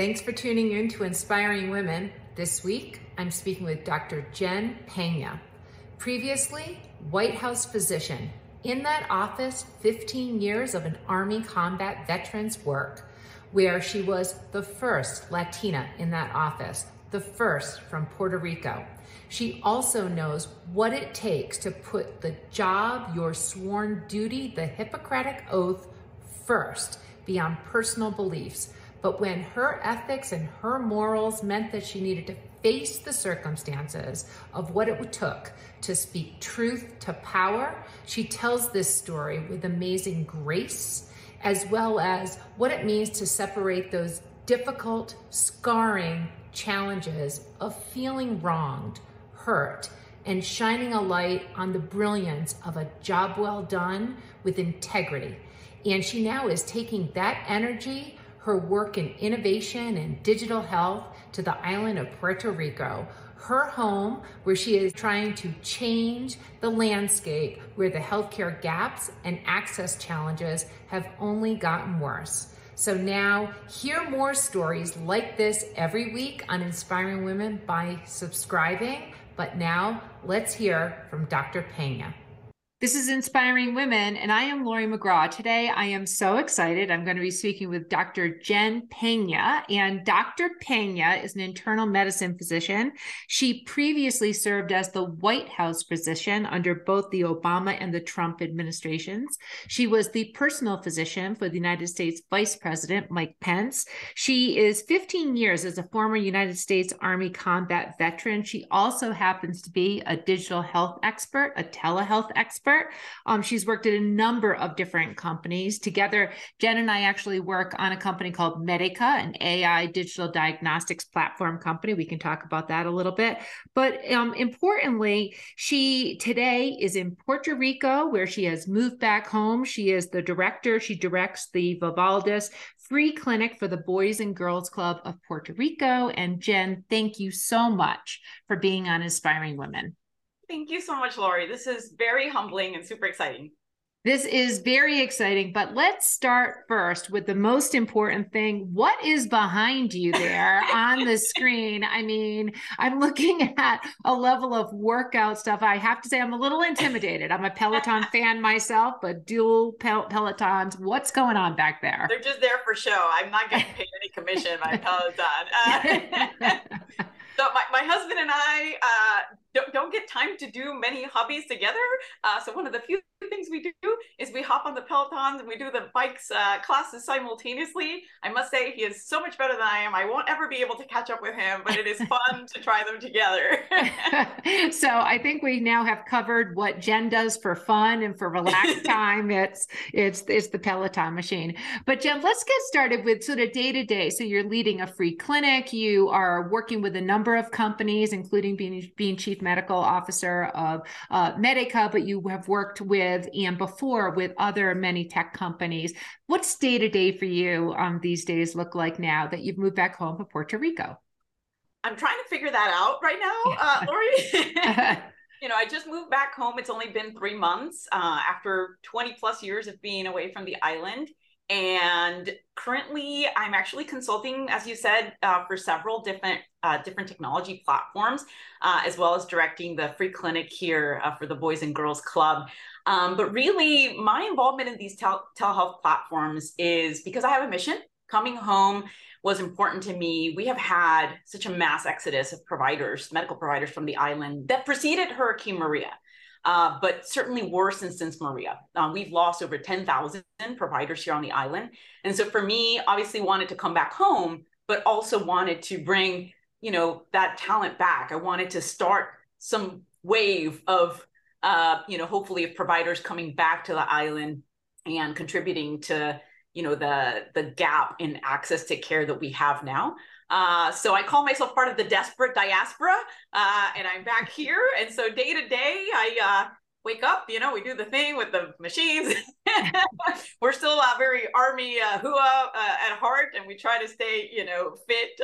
Thanks for tuning in to Inspiring Women. This week, I'm speaking with Dr. Jen Peña. Previously, White House physician. In that office, 15 years of an Army combat veteran's work, where she was the first Latina in that office, the first from Puerto Rico. She also knows what it takes to put the job, your sworn duty, the Hippocratic oath first beyond personal beliefs. But when her ethics and her morals meant that she needed to face the circumstances of what it took to speak truth to power, she tells this story with amazing grace, as well as what it means to separate those difficult, scarring challenges of feeling wronged, hurt, and shining a light on the brilliance of a job well done with integrity. And she now is taking that energy her work in innovation and digital health to the island of Puerto Rico, her home where she is trying to change the landscape where the healthcare gaps and access challenges have only gotten worse. So now, hear more stories like this every week on Inspiring Women by subscribing. But now, let's hear from Dr. Peña. This is Inspiring Women, and I am Laurie McGraw. Today, I am so excited. I'm going to be speaking with Dr. Jen Peña, and Dr. Peña is an internal medicine physician. She previously served as the White House physician under both the Obama and the Trump administrations. She was the personal physician for the United States Vice President Mike Pence. She is 15 years as a former United States Army combat veteran. She also happens to be a digital health expert, a telehealth expert expert. Um, she's worked at a number of different companies. Together, Jen and I actually work on a company called Medica, an AI digital diagnostics platform company. We can talk about that a little bit. But um, importantly, she today is in Puerto Rico, where she has moved back home. She is the director. She directs the Vivaldis free clinic for the Boys and Girls Club of Puerto Rico. And Jen, thank you so much for being on Inspiring Women. Thank you so much, Laurie. This is very humbling and super exciting. This is very exciting, but let's start first with the most important thing. What is behind you there on the screen? I mean, I'm looking at a level of workout stuff. I have to say, I'm a little intimidated. I'm a Peloton fan myself, but dual Pel- Pelotons. What's going on back there? They're just there for show. I'm not getting paid any commission by Peloton. Uh, so my, my husband and I uh, don't, don't get time to do many hobbies together. Uh, so one of the few things we do is we hop on the Pelotons and we do the bikes uh, classes simultaneously. I must say he is so much better than I am. I won't ever be able to catch up with him, but it is fun to try them together. so I think we now have covered what Jen does for fun and for relaxed time. It's it's it's the Peloton machine. But Jen, let's get started with sort of day to day. So you're leading a free clinic. You are working with a number of companies, including being being chief medical officer of uh, Medica, but you have worked with and before with other many tech companies. What's day to day for you um, these days look like now that you've moved back home to Puerto Rico? I'm trying to figure that out right now, uh, Laurie. you know, I just moved back home. It's only been three months uh, after 20 plus years of being away from the island. And currently, I'm actually consulting, as you said, uh, for several different uh, different technology platforms, uh, as well as directing the free clinic here uh, for the Boys and Girls Club. Um, but really, my involvement in these tel- telehealth platforms is because I have a mission. Coming home was important to me. We have had such a mass exodus of providers, medical providers from the island that preceded Hurricane Maria uh, but certainly worse than since Maria. Uh, we've lost over 10,000 providers here on the island. And so for me, obviously wanted to come back home, but also wanted to bring, you know, that talent back. I wanted to start some wave of, uh, you know, hopefully of providers coming back to the island and contributing to, you know, the, the gap in access to care that we have now. Uh, so I call myself part of the desperate diaspora, uh, and I'm back here. And so day to day, I uh, wake up. You know, we do the thing with the machines. We're still uh, very army hooah uh, at heart, and we try to stay, you know, fit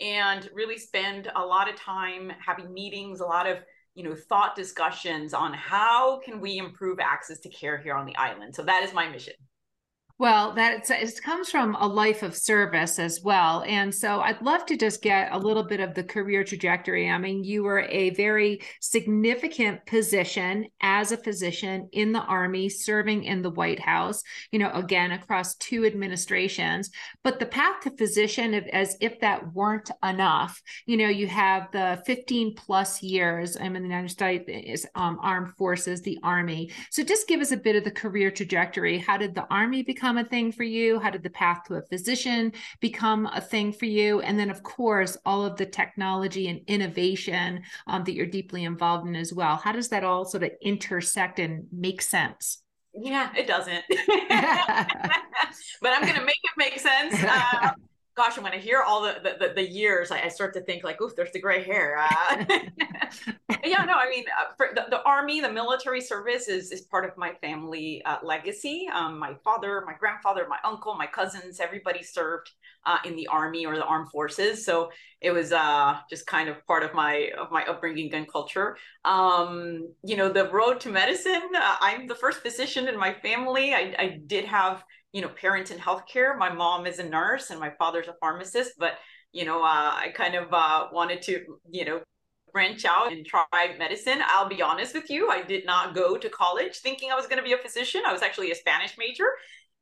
and really spend a lot of time having meetings, a lot of you know thought discussions on how can we improve access to care here on the island. So that is my mission. Well, that it comes from a life of service as well. And so I'd love to just get a little bit of the career trajectory. I mean, you were a very significant position as a physician in the Army, serving in the White House, you know, again, across two administrations. But the path to physician, as if that weren't enough, you know, you have the 15 plus years I'm in the United States um, Armed Forces, the Army. So just give us a bit of the career trajectory. How did the Army become become a thing for you? How did the path to a physician become a thing for you? And then, of course, all of the technology and innovation um, that you're deeply involved in as well. How does that all sort of intersect and make sense? Yeah, it doesn't. but I'm going to make it make sense. Uh, gosh, when I hear all the the, the years, I, I, start to think like, oof, there's the gray hair. Uh, yeah, no, I mean, uh, the, the, army, the military service is is part of my family uh, legacy. Um, my father, my grandfather, my uncle, my cousins, everybody served uh, in the army or the armed forces. So it was uh, just kind of part of my of my upbringing and culture. Um, you know, the road to medicine. Uh, I'm the first physician in my family. I, I did have you know parents in healthcare. My mom is a nurse and my father's a pharmacist but you know uh, i kind of uh, wanted to you know branch out and try medicine. I'll be honest with you i did not go to college thinking i was going to be a physician. I was actually a spanish major.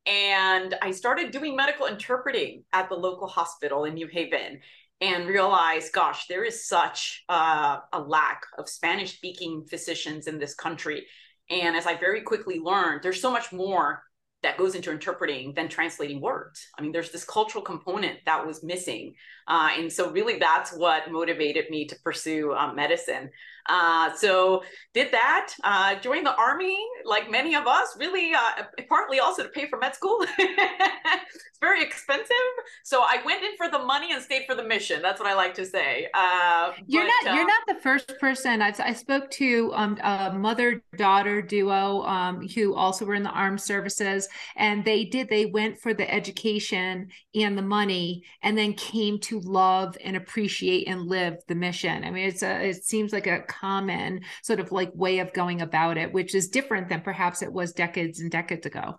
And i started doing medical interpreting at the local hospital in new haven and realized gosh there is such uh, a lack of spanish speaking physicians in this country. And as i very quickly learned there's so much more that goes into interpreting than translating words. I mean, there's this cultural component that was missing. Uh, and so, really, that's what motivated me to pursue um, medicine. Uh, so did that. Uh, joined the army, like many of us, really uh, partly also to pay for med school. it's very expensive. So I went in for the money and stayed for the mission. That's what I like to say. Uh, you're but, not you're uh, not the first person. I've, I spoke to um, a mother daughter duo um, who also were in the armed services, and they did. They went for the education and the money, and then came to love and appreciate and live the mission. I mean, it's a it seems like a common sort of like way of going about it, which is different than perhaps it was decades and decades ago.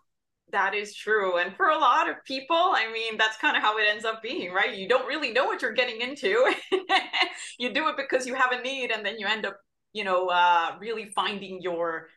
That is true. And for a lot of people, I mean, that's kind of how it ends up being, right? You don't really know what you're getting into. you do it because you have a need, and then you end up, you know, uh, really finding your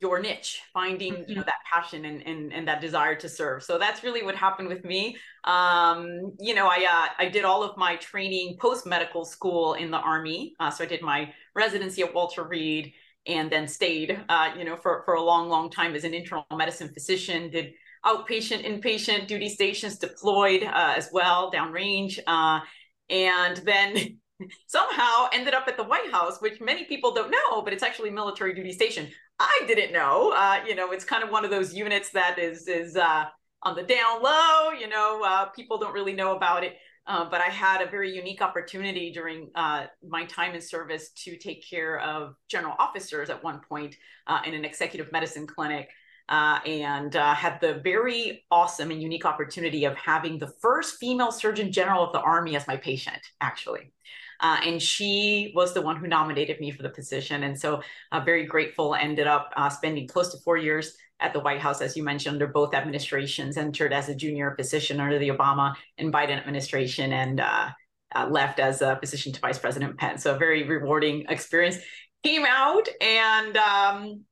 your niche finding you know mm-hmm. that passion and, and and that desire to serve so that's really what happened with me um you know i uh, i did all of my training post medical school in the army uh, so i did my residency at walter reed and then stayed uh, you know for for a long long time as an internal medicine physician did outpatient inpatient duty stations deployed uh, as well downrange uh, and then somehow ended up at the White House, which many people don't know, but it's actually military duty station. I didn't know. Uh, you know, it's kind of one of those units that is is uh, on the down low. You know, uh, people don't really know about it. Uh, but I had a very unique opportunity during uh, my time in service to take care of general officers at one point uh, in an executive medicine clinic. and had the very awesome and unique opportunity of having the first female surgeon general of the army as my patient, actually. Uh, and she was the one who nominated me for the position. And so, uh, very grateful. Ended up uh, spending close to four years at the White House, as you mentioned, under both administrations. Entered as a junior physician under the Obama and Biden administration, and uh, uh, left as a physician to Vice President Pence. So, a very rewarding experience. Came out and. Um,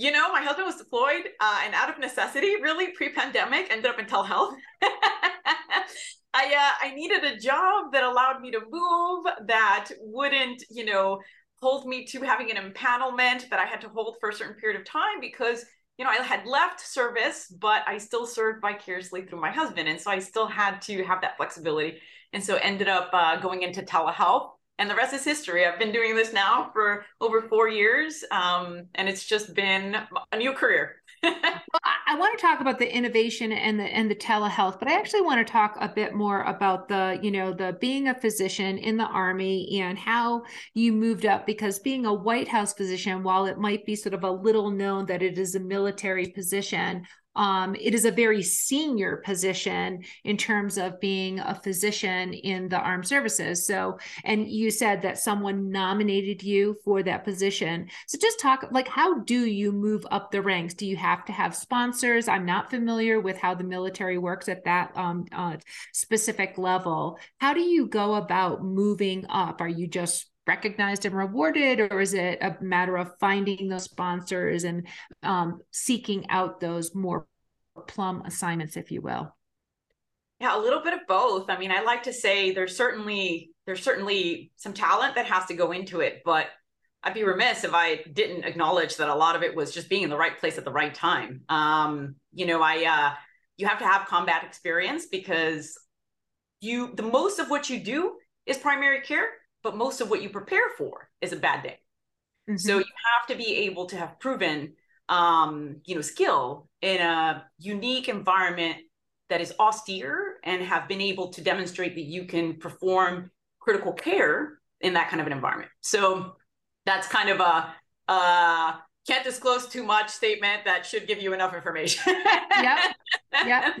you know, my husband was deployed uh, and out of necessity, really pre-pandemic, ended up in telehealth. I uh, I needed a job that allowed me to move, that wouldn't, you know, hold me to having an empanelment that I had to hold for a certain period of time because you know I had left service, but I still served vicariously through my husband, and so I still had to have that flexibility, and so ended up uh, going into telehealth. And the rest is history. I've been doing this now for over four years, um, and it's just been a new career well, I want to talk about the innovation and the and the telehealth, but I actually want to talk a bit more about the, you know, the being a physician in the army and how you moved up because being a White House physician, while it might be sort of a little known that it is a military position, um, it is a very senior position in terms of being a physician in the armed services. So, and you said that someone nominated you for that position. So, just talk like, how do you move up the ranks? Do you have to have sponsors? I'm not familiar with how the military works at that um, uh, specific level. How do you go about moving up? Are you just recognized and rewarded or is it a matter of finding those sponsors and um, seeking out those more plum assignments if you will? Yeah a little bit of both. I mean i like to say there's certainly there's certainly some talent that has to go into it but i'd be remiss if i didn't acknowledge that a lot of it was just being in the right place at the right time. Um, you know i uh, you have to have combat experience because you the most of what you do is primary care but most of what you prepare for is a bad day. Mm-hmm. So you have to be able to have proven, um, you know, skill in a unique environment that is austere and have been able to demonstrate that you can perform critical care in that kind of an environment. So that's kind of a, uh, can't disclose too much statement that should give you enough information. yeah. Yeah.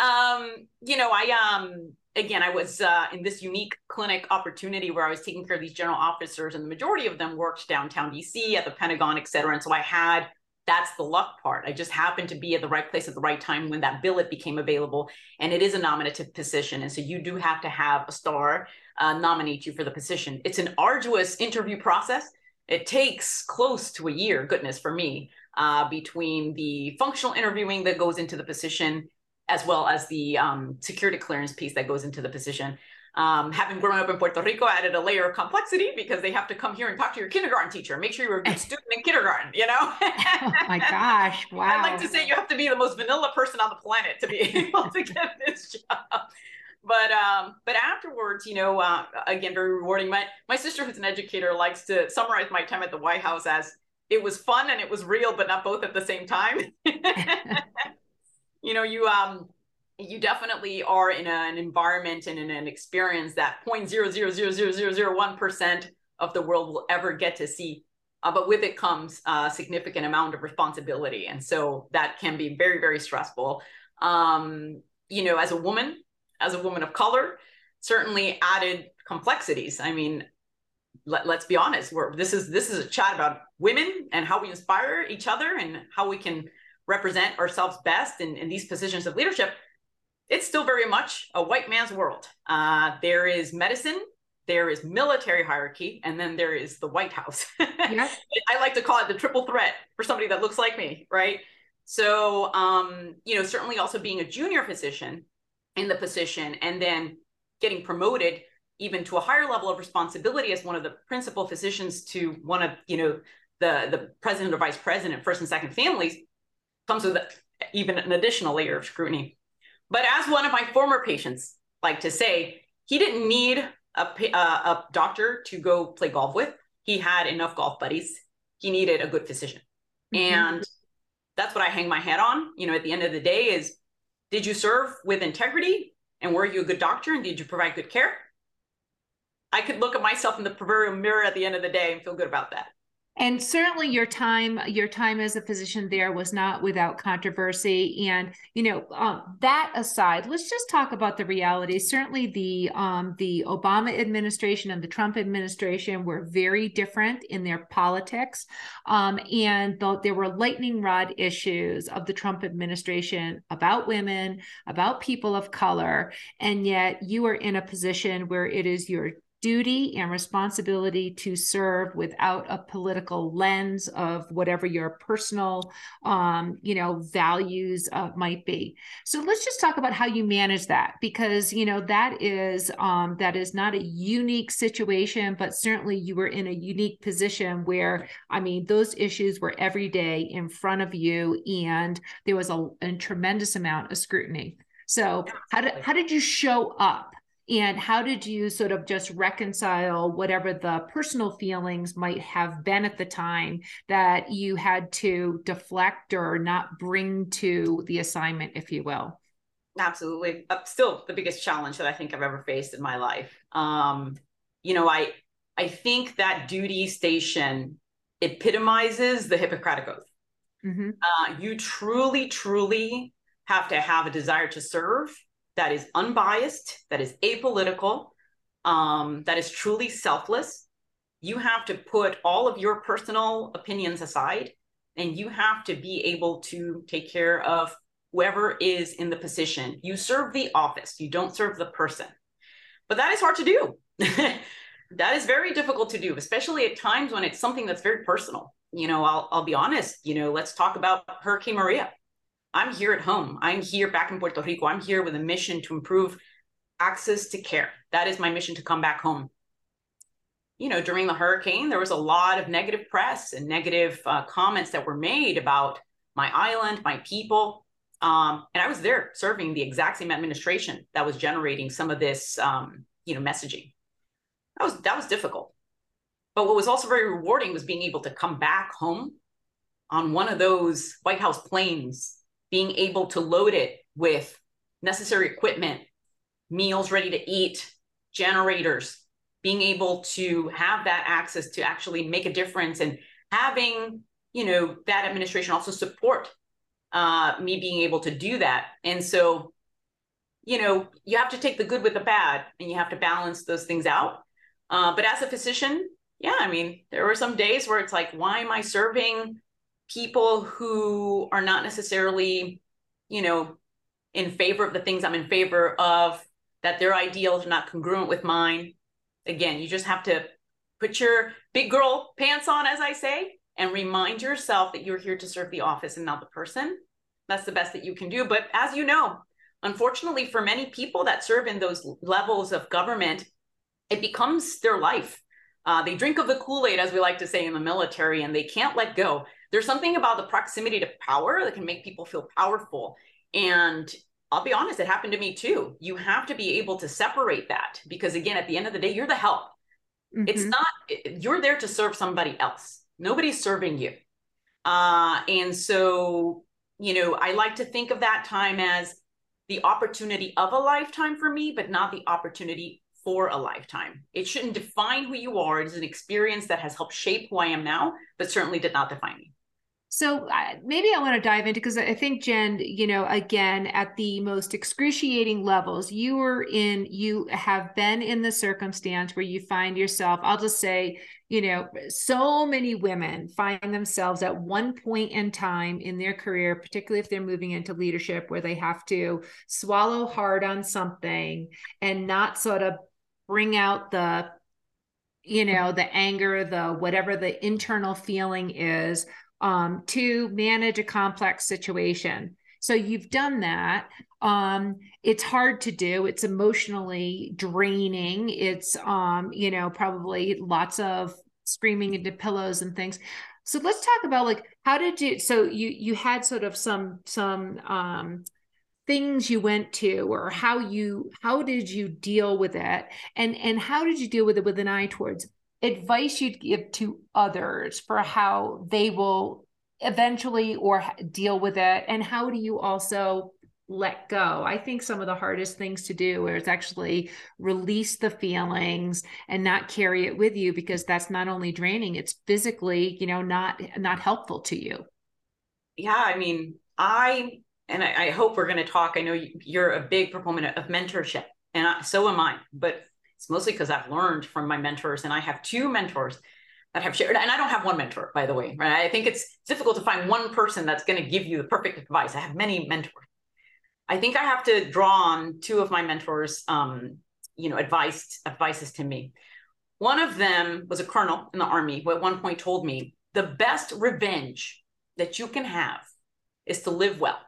Um, you know, I um again, I was uh, in this unique clinic opportunity where I was taking care of these general officers, and the majority of them worked downtown DC at the Pentagon, et cetera. And so I had that's the luck part. I just happened to be at the right place at the right time when that billet became available. And it is a nominative position. And so you do have to have a star uh, nominate you for the position. It's an arduous interview process. It takes close to a year, goodness for me, uh, between the functional interviewing that goes into the position as well as the um, security clearance piece that goes into the position. Um, having grown up in Puerto Rico added a layer of complexity because they have to come here and talk to your kindergarten teacher, make sure you're a good student in kindergarten, you know? oh my gosh, wow. I like to say you have to be the most vanilla person on the planet to be able to get this job. But um, but afterwards, you know, uh, again, very rewarding. My my sister, who's an educator, likes to summarize my time at the White House as it was fun and it was real, but not both at the same time you know, you um you definitely are in an environment and in an experience that 0.0000001% of the world will ever get to see. Uh, but with it comes a significant amount of responsibility. And so that can be very, very stressful. Um, you know, as a woman, as a woman of color, certainly added complexities. I mean, let, us be honest, we're, this is this is a chat about women and how we inspire each other and how we can represent ourselves best in, in these positions of leadership, it's still very much a white man's world. Uh, there is medicine, there is military hierarchy, and then there is the White House. Yeah. I like to call it the triple threat for somebody that looks like me, right? So, um, you know, certainly also being a junior physician in the position and then getting promoted even to a higher level of responsibility as one of the principal physicians to one of, you know, the, the president or vice president, first and second families, comes with even an additional layer of scrutiny. But as one of my former patients like to say, he didn't need a, a, a doctor to go play golf with. He had enough golf buddies. He needed a good physician. Mm-hmm. And that's what I hang my hat on. You know, at the end of the day is did you serve with integrity and were you a good doctor and did you provide good care? I could look at myself in the proverbial mirror at the end of the day and feel good about that and certainly your time your time as a physician there was not without controversy. And you know um, that aside let's just talk about the reality. Certainly the um, the obama administration and the trump administration were very different in their politics. Um, and the, there were lightning rod issues of the trump administration about women about people of color. And yet you are in a position where it is your duty and responsibility to serve without a political lens of whatever your personal um, you know values uh, might be. So let's just talk about how you manage that because you know that is um, that is not a unique situation but certainly you were in a unique position where i mean those issues were every day in front of you and there was a, a tremendous amount of scrutiny. So how did how did you show up and how did you sort of just reconcile whatever the personal feelings might have been at the time that you had to deflect or not bring to the assignment, if you will? Absolutely. Uh, still the biggest challenge that I think I've ever faced in my life. Um, you know, I I think that duty station epitomizes the Hippocratic Oath. Mm-hmm. Uh, you truly, truly have to have a desire to serve that is unbiased, that is apolitical, um, that is truly selfless. You have to put all of your personal opinions aside and you have to be able to take care of whoever is in the position. You serve the office, you don't serve the person. But that is hard to do. that is very difficult to do, especially at times when it's something that's very personal. You know, I'll, I'll be honest, you know, let's talk about Hurricane Maria. I'm here at home. I'm here back in Puerto Rico. I'm here with a mission to improve access to care. That is my mission to come back home. You know, during the hurricane, there was a lot of negative press and negative uh, comments that were made about my island, my people. Um, and I was there serving the exact same administration that was generating some of this, um, you know, messaging. That was that was difficult. But what was also very rewarding was being able to come back home on one of those White House planes, being able to load it with necessary equipment, meals ready to eat, generators, being able to have that access to actually make a difference and having, you know, that administration also support uh, me being able to do that. And so, you know, you have to take the good with the bad and you have to balance those things out. Uh, but as a physician, yeah, I mean, there were some days where it's like, why am I serving people who are not necessarily, you know, in favor of the things I'm in favor of, that their ideals are not congruent with mine. Again, you just have to put your big girl pants on, as I say, and remind yourself that you're here to serve the office and not the person. That's the best that you can do. But as you know, unfortunately, for many people that serve in those levels of government, it becomes their life. Uh, they drink of the Kool Aid, as we like to say in the military, and they can't let go. There's something about the proximity to power that can make people feel powerful. And I'll be honest, it happened to me too. You have to be able to separate that because, again, at the end of the day, you're the help. Mm-hmm. It's not, you're there to serve somebody else nobody's serving you. Uh, and so, you know, I like to think of that time as the opportunity of a lifetime for me, but not the opportunity for a lifetime. It shouldn't define who you are. It is an experience that has helped shape who I am now, but certainly did not define me. So uh, maybe I want to dive into because I think Jen, you know, again at the most excruciating levels, you were in, you have been in the circumstance where you find yourself. I'll just say, you know, so many women find themselves at one point in time in their career, particularly if they're moving into leadership, where they have to swallow hard on something and not sort of bring out the you know the anger the whatever the internal feeling is um, to manage a complex situation. So you've done that. Um, it's hard to do. It's emotionally draining. It's um, you know, probably lots of screaming into pillows and things. So let's talk about like how did you so you you had sort of some some um things you went to or how you how did you deal with it and and how did you deal with it with an eye towards advice you'd give to others for how they will eventually or deal with it? And how do you also let go? I think some of the hardest things to do is actually release the feelings and not carry it with you because that's not only draining it's physically you know not not helpful to you. Yeah i mean i and i, I hope we're going to talk i know you're a big proponent of mentorship and I, so am i but it's mostly because I've learned from my mentors, and I have two mentors that have shared. And I don't have one mentor, by the way, right? I think it's difficult to find one person that's going to give you the perfect advice. I have many mentors. I think I have to draw on two of my mentors, um, you know, advice advices to me. One of them was a colonel in the army who at one point told me the best revenge that you can have is to live well.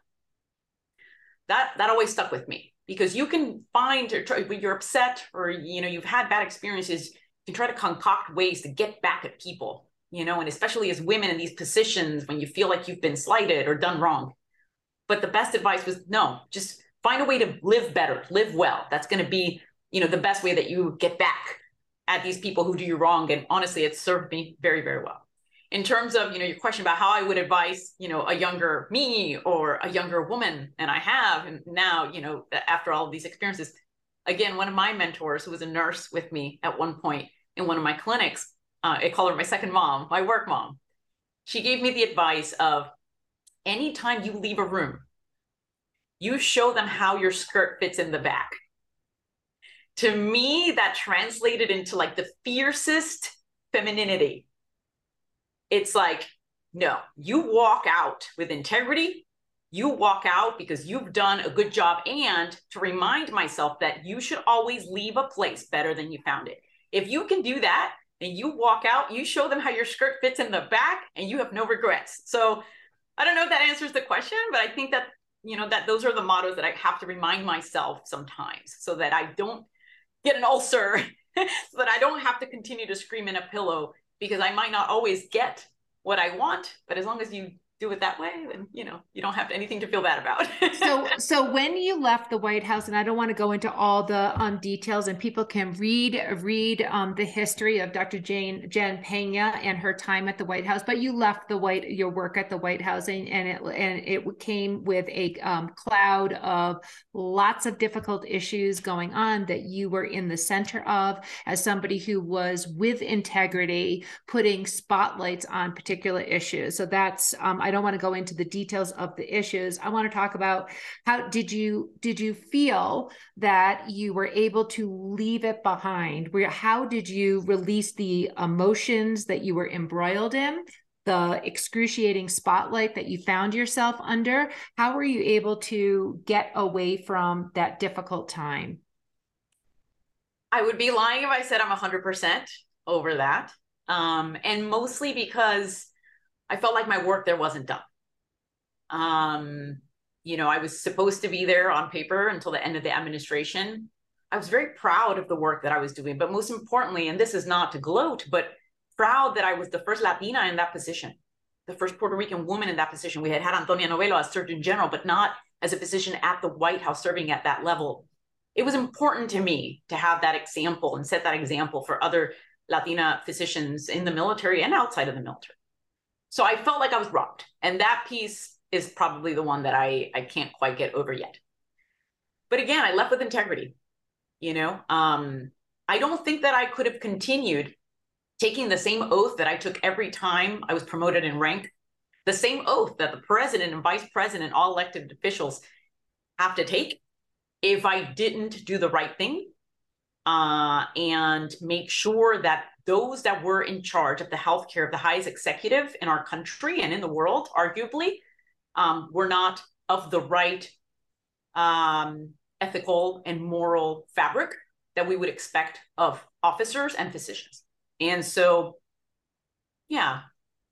That that always stuck with me because you can find when you're upset or you know you've had bad experiences you can try to concoct ways to get back at people you know and especially as women in these positions when you feel like you've been slighted or done wrong. But the best advice was no just find a way to live better live well. That's going to be you know the best way that you get back at these people who do you wrong. And honestly it served me very very well in terms of you know your question about how i would advise you know a younger me or a younger woman and i have and now you know after all of these experiences again one of my mentors who was a nurse with me at one point in one of my clinics uh, i call her my second mom my work mom she gave me the advice of anytime you leave a room, you show them how your skirt fits in the back. To me, that translated into like the fiercest femininity. It's like, no, you walk out with integrity. You walk out because you've done a good job. And to remind myself that you should always leave a place better than you found it. If you can do that and you walk out, you show them how your skirt fits in the back and you have no regrets. So I don't know if that answers the question, but I think that, you know, that those are the mottos that I have to remind myself sometimes so that I don't get an ulcer, so that I don't have to continue to scream in a pillow because I might not always get what I want, but as long as you do it that way, then you know you don't have anything to feel bad about. so, so when you left the White House, and I don't want to go into all the um, details, and people can read read um, the history of Dr. Jane Jen Peña and her time at the White House, but you left the White your work at the White House, and, and it and it came with a um, cloud of lots of difficult issues going on that you were in the center of as somebody who was with integrity, putting spotlights on particular issues. So that's um, I don't want to go into the details of the issues. I want to talk about how did you did you feel that you were able to leave it behind? Where how did you release the emotions that you were embroiled in? the excruciating spotlight that you found yourself under how were you able to get away from that difficult time i would be lying if i said i'm 100% over that um, and mostly because I felt like my work there wasn't done. Um, you know, I was supposed to be there on paper until the end of the administration. I was very proud of the work that I was doing, but most importantly, and this is not to gloat, but proud that I was the first Latina in that position, the first Puerto Rican woman in that position. We had had Antonia Novello as Surgeon General, but not as a physician at the White House serving at that level. It was important to me to have that example and set that example for other Latina physicians in the military and outside of the military. So I felt like I was robbed. And that piece is probably the one that I, I can't quite get over yet. But again, I left with integrity. You know, um, I don't think that I could have continued taking the same oath that I took every time I was promoted in rank, the same oath that the president and vice president, all elected officials, have to take if I didn't do the right thing uh, and make sure that those that were in charge of the healthcare of the highest executive in our country and in the world, arguably, um, were not of the right um, ethical and moral fabric that we would expect of officers and physicians. And so, yeah,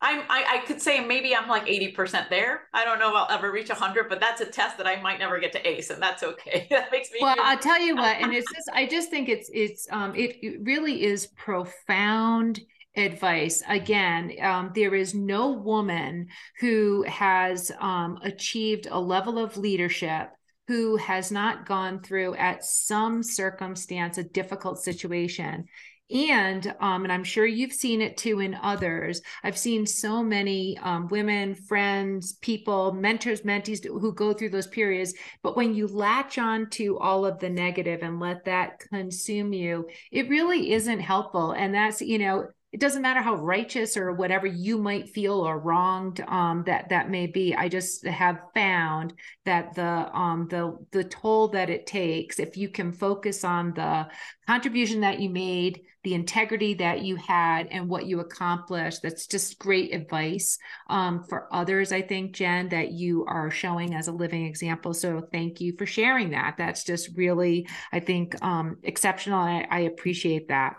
I'm, I, I could say maybe I'm like 80% there. I don't know if I'll ever reach 100, but that's a test that I might never get to ace, and that's okay. that makes me. Well, I'll tell you what, and it's just, I just think it's, it's, um, it, it really is profound advice. Again, um, there is no woman who has um, achieved a level of leadership who has not gone through at some circumstance a difficult situation. And um, and i'm sure you've seen it too in others. I've seen so many um, women friends people mentors mentees who go through those periods. But when you latch on to all of the negative and let that consume you it really isn't helpful. And that's you know it doesn't matter how righteous or whatever you might feel or wronged um, that that may be. I just have found that the um, the the toll that it takes, if you can focus on the contribution that you made, the integrity that you had, and what you accomplished, that's just great advice um, for others. I think Jen that you are showing as a living example. So thank you for sharing that. That's just really, I think, um, exceptional. I, I appreciate that.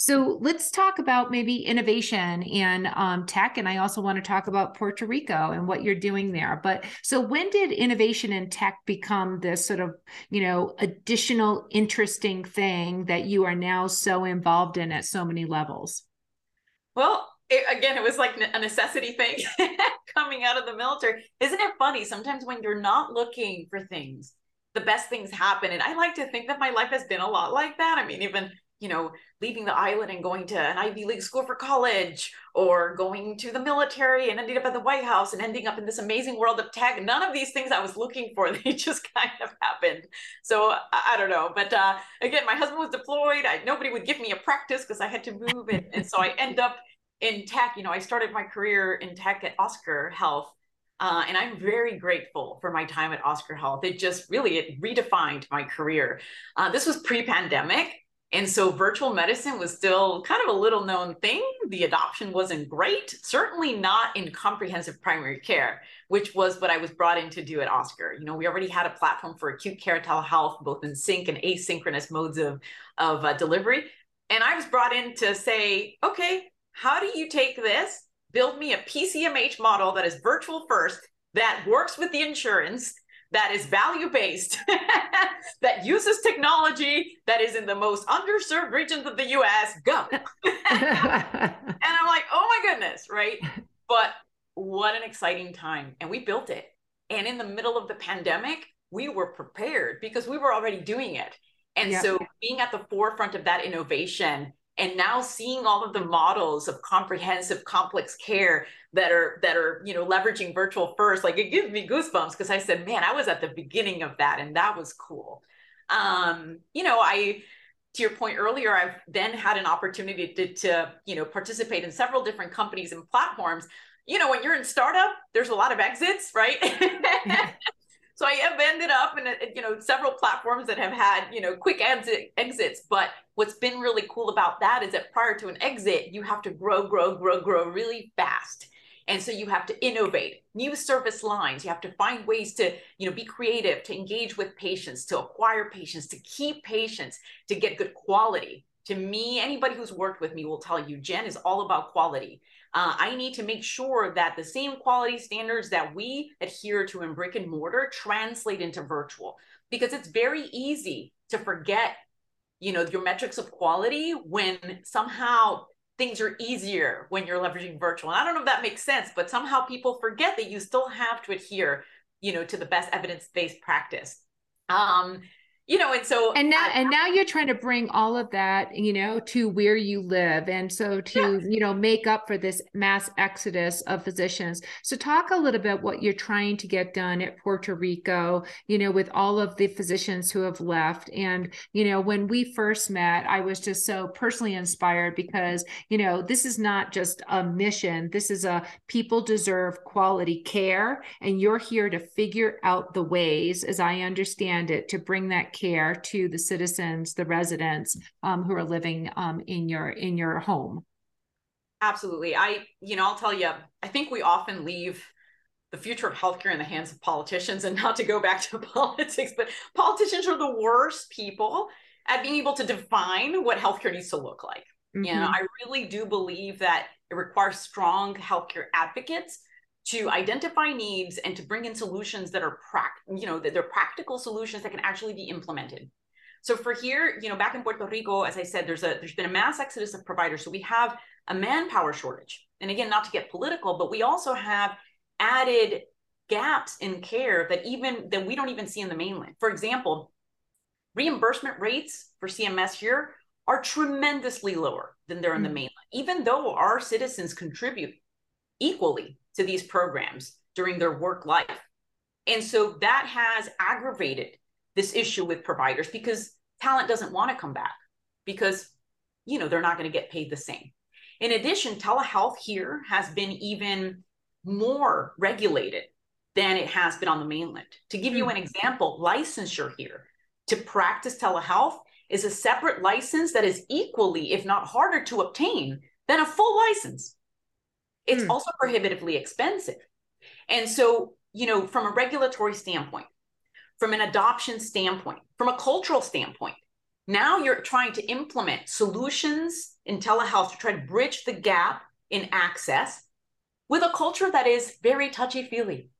So let's talk about maybe innovation and um, tech. And I also want to talk about Puerto Rico and what you're doing there. But so when did innovation and tech become this sort of, you know, additional interesting thing that you are now so involved in at so many levels? Well, it, again, it was like a necessity thing coming out of the military. Isn't it funny? Sometimes when you're not looking for things, the best things happen. And I like to think that my life has been a lot like that. I mean, even you know, leaving the island and going to an Ivy League school for college or going to the military and ending up at the White House and ending up in this amazing world of tech. None of these things I was looking for, they just kind of happened. So I, don't know. But uh, again, my husband was deployed. I, nobody would give me a practice because I had to move. And, and so I end up in tech. You know, I started my career in tech at Oscar Health Uh, and I'm very grateful for my time at Oscar Health. It just really it redefined my career. Uh, this was pre-pandemic, and so virtual medicine was still kind of a little known thing. The adoption wasn't great, certainly not in comprehensive primary care, which was what I was brought in to do at Oscar. You know, we already had a platform for acute care telehealth, both in sync and asynchronous modes of, of uh, delivery. And I was brought in to say, okay, how do you take this, build me a PCMH model that is virtual first, that works with the insurance, that is value based, that uses technology that is in the most underserved regions of the US, go. and I'm like, oh my goodness, right? But what an exciting time. And we built it. And in the middle of the pandemic, we were prepared because we were already doing it. And so being at the forefront of that innovation and now seeing all of the models of comprehensive complex care that are that are you know leveraging virtual first like it gives me goosebumps because i said man i was at the beginning of that and that was cool um you know i to your point earlier i've then had an opportunity to, to you know participate in several different companies and platforms you know when you're in startup there's a lot of exits right so I have ended up in, you know, several platforms that have had, you know, quick exit, exits. But what's been really cool about that is that prior to an exit, you have to grow, grow, grow, grow really fast. And so you have to innovate new service lines. You have to find ways to, you know, be creative, to engage with patients, to acquire patients, to keep patients, to get good quality. To me, anybody who's worked with me will tell you, Jen is all about quality. Uh, I need to make sure that the same quality standards that we adhere to in brick and mortar translate into virtual because it's very easy to forget you know your metrics of quality when somehow things are easier when you're leveraging virtual. And i don't know if that makes sense but somehow people forget that you still have to adhere you know to the best evidence-based practice. Um, you know and so and now I, and now you're trying to bring all of that you know to where you live and so to yeah. you know make up for this mass exodus of physicians. So talk a little bit what you're trying to get done at puerto rico you know with all of the physicians who have left. And you know when we first met i was just so personally inspired because you know this is not just a mission. This is a people deserve quality care and you're here to figure out the ways as i understand it to bring that care to the citizens, the residents um, who are living um, in your in your home. Absolutely. I, you know, I'll tell you, I think we often leave the future of healthcare in the hands of politicians and not to go back to politics, but politicians are the worst people at being able to define what healthcare needs to look like. Mm-hmm. You know, I really do believe that it requires strong healthcare advocates to identify needs and to bring in solutions that are prac- you know that they're practical solutions that can actually be implemented. So for here you know back in puerto rico as i said there's a there's been a mass exodus of providers. So we have a manpower shortage. And again not to get political but we also have added gaps in care that even that we don't even see in the mainland. For example reimbursement rates for cms here are tremendously lower than they're in the mm. mainland even though our citizens contribute equally to these programs during their work life. And so that has aggravated this issue with providers because talent doesn't want to come back because you know they're not going to get paid the same. In addition, telehealth here has been even more regulated than it has been on the mainland. To give you hmm. an example, licensure here to practice telehealth is a separate license that is equally, if not harder to obtain than a full license it's mm. also prohibitively expensive. And so, you know, from a regulatory standpoint, from an adoption standpoint, from a cultural standpoint, now you're trying to implement solutions in telehealth to try to bridge the gap in access with a culture that is very touchy feely,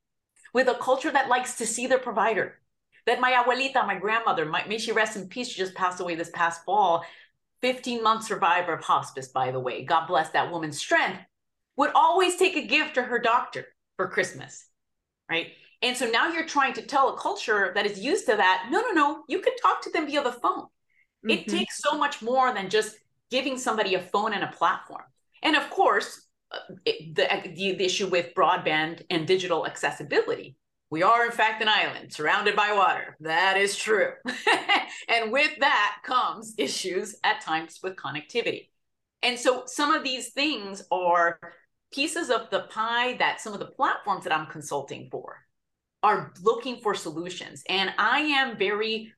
with a culture that likes to see their provider. That my abuelita, my grandmother, my, may she rest in peace, she just passed away this past fall, 15 month survivor of hospice, by the way. God bless that woman's strength would always take a gift to her doctor for Christmas, right? And so now you're trying to tell a culture that is used to that, no, no, no, you can talk to them via the phone. Mm-hmm. It takes so much more than just giving somebody a phone and a platform. And of course, uh, the, the, the issue with broadband and digital accessibility. We are, in fact, an island surrounded by water. That is true. and with that comes issues at times with connectivity. And so some of these things are pieces of the pie that some of the platforms that I'm consulting for are looking for solutions. And I am very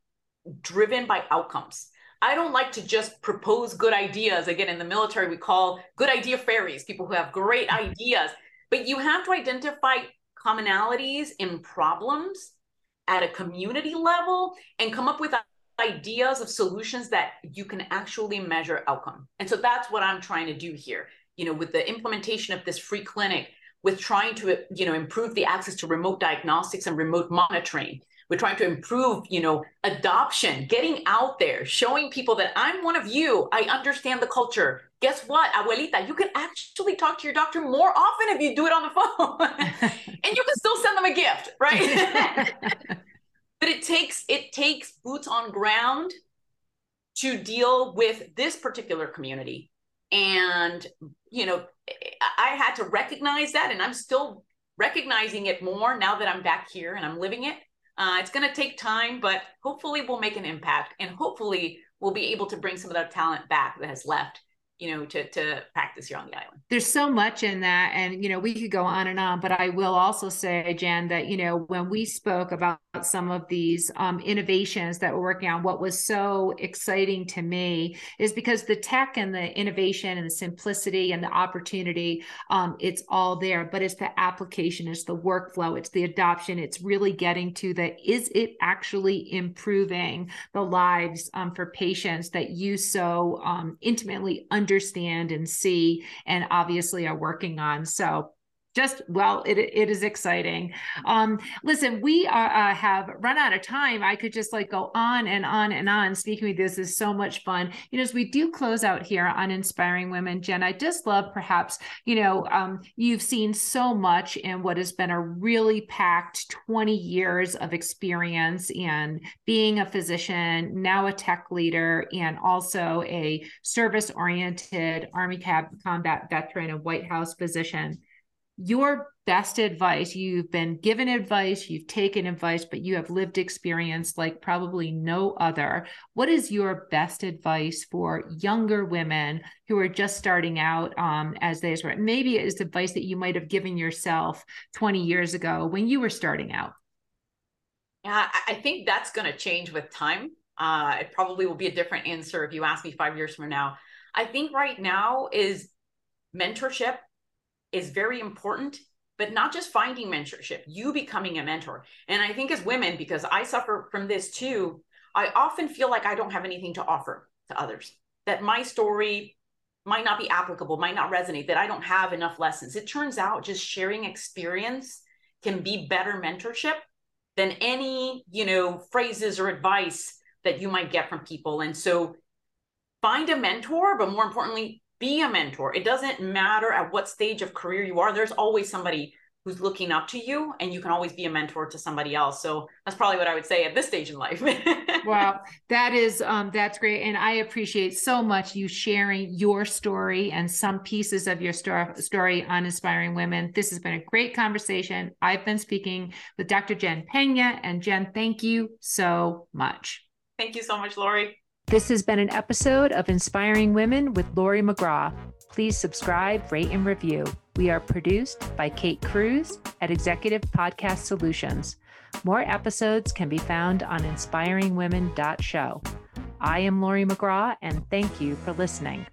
driven by outcomes. I don't like to just propose good ideas. Again, in the military, we call good idea fairies, people who have great mm-hmm. ideas. But you have to identify commonalities in problems at a community level and come up with ideas of solutions that you can actually measure outcome. And so that's what I'm trying to do here. You know, with the implementation of this free clinic, with trying to, you know, improve the access to remote diagnostics and remote monitoring. We're trying to improve, you know, adoption, getting out there, showing people that I'm one of you. I understand the culture. Guess what, abuelita, you can actually talk to your doctor more often if you do it on the phone. and you can still send them a gift, right? but it takes it takes boots on ground to deal with this particular community and you know i had to recognize that and i'm still recognizing it more now that i'm back here and i'm living it. Uh, it's going to take time but hopefully we'll make an impact and hopefully we'll be able to bring some of that talent back that has left you know to to practice here on the island. There's so much in that and you know we could go on and on but i will also say jen that you know when we spoke about some of these um, innovations that we're working on what was so exciting to me is because the tech and the innovation and the simplicity and the opportunity um, it's all there but it's the application it's the workflow it's the adoption it's really getting to the is it actually improving the lives um, for patients that you so um, intimately understand understand and see and obviously are working on. So just well it, it is exciting. Um listen we are, uh, have run out of time. I could just like go on and on and on. Speaking with this is so much fun. You know as we do close out here on inspiring women jen i just love perhaps you know um you've seen so much in what has been a really packed 20 years of experience and being a physician now a tech leader and also a service oriented army cab combat veteran and white house physician your best advice you've been given advice you've taken advice but you have lived experience like probably no other. What is your best advice for younger women who are just starting out um, as they were maybe it is advice that you might have given yourself 20 years ago when you were starting out? Yeah i think that's going to change with time. Uh, it probably will be a different answer if you ask me five years from now. I think right now is mentorship is very important but not just finding mentorship you becoming a mentor. And i think as women because i suffer from this too i often feel like i don't have anything to offer to others that my story might not be applicable might not resonate that i don't have enough lessons. It turns out just sharing experience can be better mentorship than any you know phrases or advice that you might get from people. And so find a mentor but more importantly be a mentor. It doesn't matter at what stage of career you are, there's always somebody who's looking up to you and you can always be a mentor to somebody else. So that's probably what i would say at this stage in life. Wow. That is um that's great and i appreciate so much you sharing your story and some pieces of your sto- story on inspiring women. This has been a great conversation. I've been speaking with dr jen Peña and jen thank you so much. Thank you so much Laurie this has been an episode of Inspiring Women with Laurie McGraw. Please subscribe, rate, and review. We are produced by Kate Cruz at Executive Podcast Solutions. More episodes can be found on inspiringwomen.show. I am Laurie McGraw, and thank you for listening.